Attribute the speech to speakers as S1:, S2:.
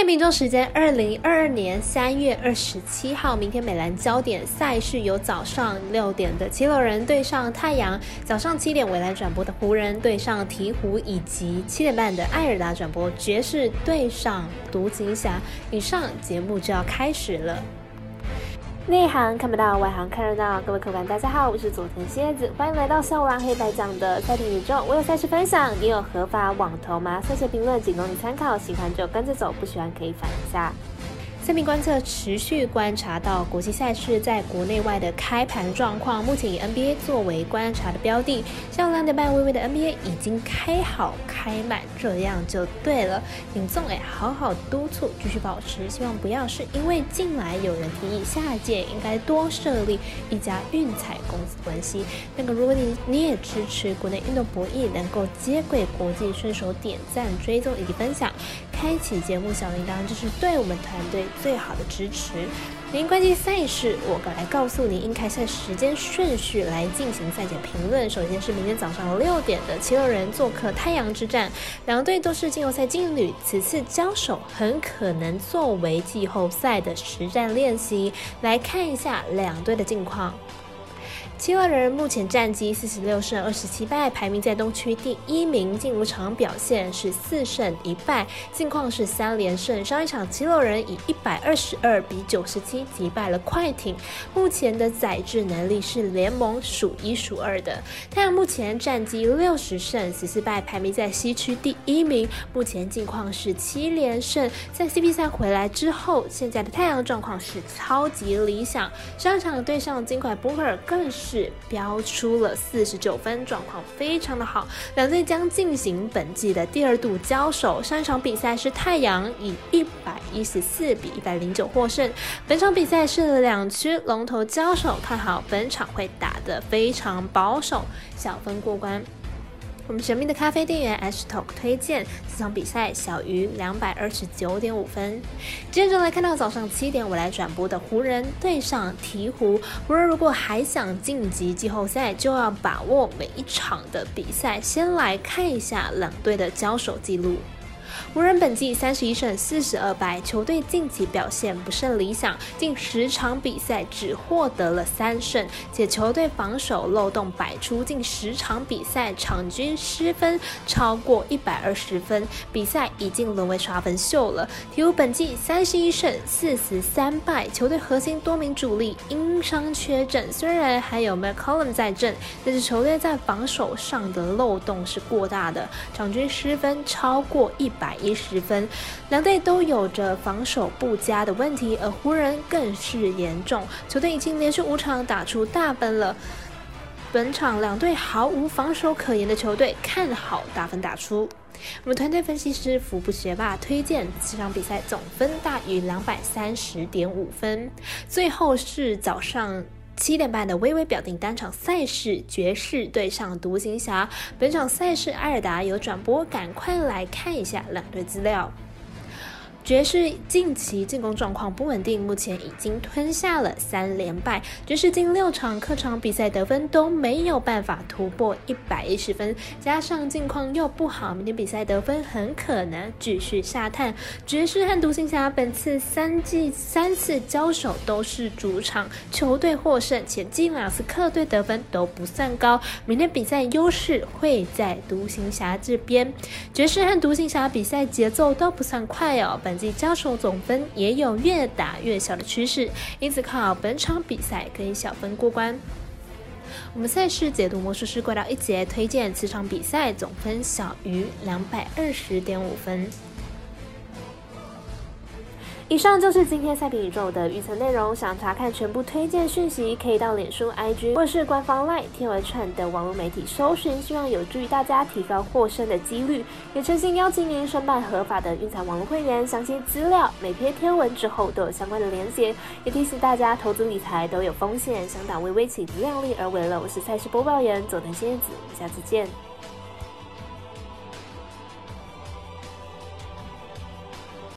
S1: 在民众时间二零二二年三月二十七号，明天美兰焦点赛事有早上六点的七六人对上太阳，早上七点未来转播的湖人对上鹈鹕，以及七点半的艾尔达转播爵士对上独行侠。以上节目就要开始了。内行看不到，外行看热闹。各位客官，大家好，我是佐藤蝎子，欢迎来到笑王黑白讲的赛艇宇宙。我有赛事分享，你有合法网投吗？赛前评论仅供你参考，喜欢就跟着走，不喜欢可以反一下。生命观测持续观察到国际赛事在国内外的开盘状况，目前以 NBA 作为观察的标的。像两点半微微的 NBA 已经开好开满，这样就对了。尹纵哎，好好督促，继续保持，希望不要是因为近来有人提议下届应该多设立一家运彩公司关系。那个如果你你也支持国内运动博弈能够接轨国际，顺手点赞、追踪以及分享，开启节目小铃铛，这是对我们团队。最好的支持。您关心赛事，我来告诉您应开赛时间顺序来进行赛前评论。首先是明天早上六点的七六人做客太阳之战，两队都是季后赛劲旅，此次交手很可能作为季后赛的实战练习。来看一下两队的近况。七六人目前战绩四十六胜二十七败，排名在东区第一名。进入场表现是四胜一败，近况是三连胜。上一场七六人以一百二十二比九十七击败了快艇，目前的载制能力是联盟数一数二的。太阳目前战绩六十胜十四败，排名在西区第一名。目前近况是七连胜，在 CP 赛回来之后，现在的太阳状况是超级理想。上一场对上金块波克尔更是。是标出了四十九分，状况非常的好。两队将进行本季的第二度交手，上一场比赛是太阳以一百一十四比一百零九获胜。本场比赛是两区龙头交手，看好本场会打得非常保守，小分过关。我们神秘的咖啡店员 Ash Talk 推荐这场比赛小于两百二十九点五分。接着来看到早上七点我来转播的湖人对上鹈鹕。湖人如果还想晋级季后赛，就要把握每一场的比赛。先来看一下两队的交手记录。湖人本季三十一胜四十二败，球队近期表现不甚理想，近十场比赛只获得了三胜，且球队防守漏洞百出，近十场比赛场均失分超过一百二十分，比赛已经沦为刷分秀了。鹈鹕本季三十一胜四十三败，球队核心多名主力因伤缺阵，虽然还有 McCollum 在阵，但是球队在防守上的漏洞是过大的，场均失分超过一。百一十分，两队都有着防守不佳的问题，而湖人更是严重。球队已经连续五场打出大分了，本场两队毫无防守可言的球队，看好大分打出。我们团队分析师福布学霸推荐这场比赛总分大于两百三十点五分。最后是早上。七点半的微微表定单场赛事，爵士对上独行侠。本场赛事埃尔达有转播，赶快来看一下两队资料。爵士近期进攻状况不稳定，目前已经吞下了三连败。爵士近六场客场比赛得分都没有办法突破一百一十分，加上近况又不好，明天比赛得分很可能继续下探。爵士和独行侠本次三季三次交手都是主场球队获胜，且近两次客队得分都不算高，明天比赛优势会在独行侠这边。爵士和独行侠比赛节奏都不算快哦，本。交手总分也有越打越小的趋势，因此靠本场比赛可以小分过关。我们赛事解读魔术师怪盗一节推荐此场比赛总分小于两百二十点五分。以上就是今天赛品宇宙的预测内容。想查看全部推荐讯息，可以到脸书、IG 或是官方 LINE、天文串等网络媒体搜寻，希望有助于大家提高获胜的几率。也诚心邀请您申办合法的运彩网络会员，详细资料每篇天文之后都有相关的连接。也提醒大家，投资理财都有风险，想打微微起量力而为了。我是赛事播报员佐藤仙子，我们下次见。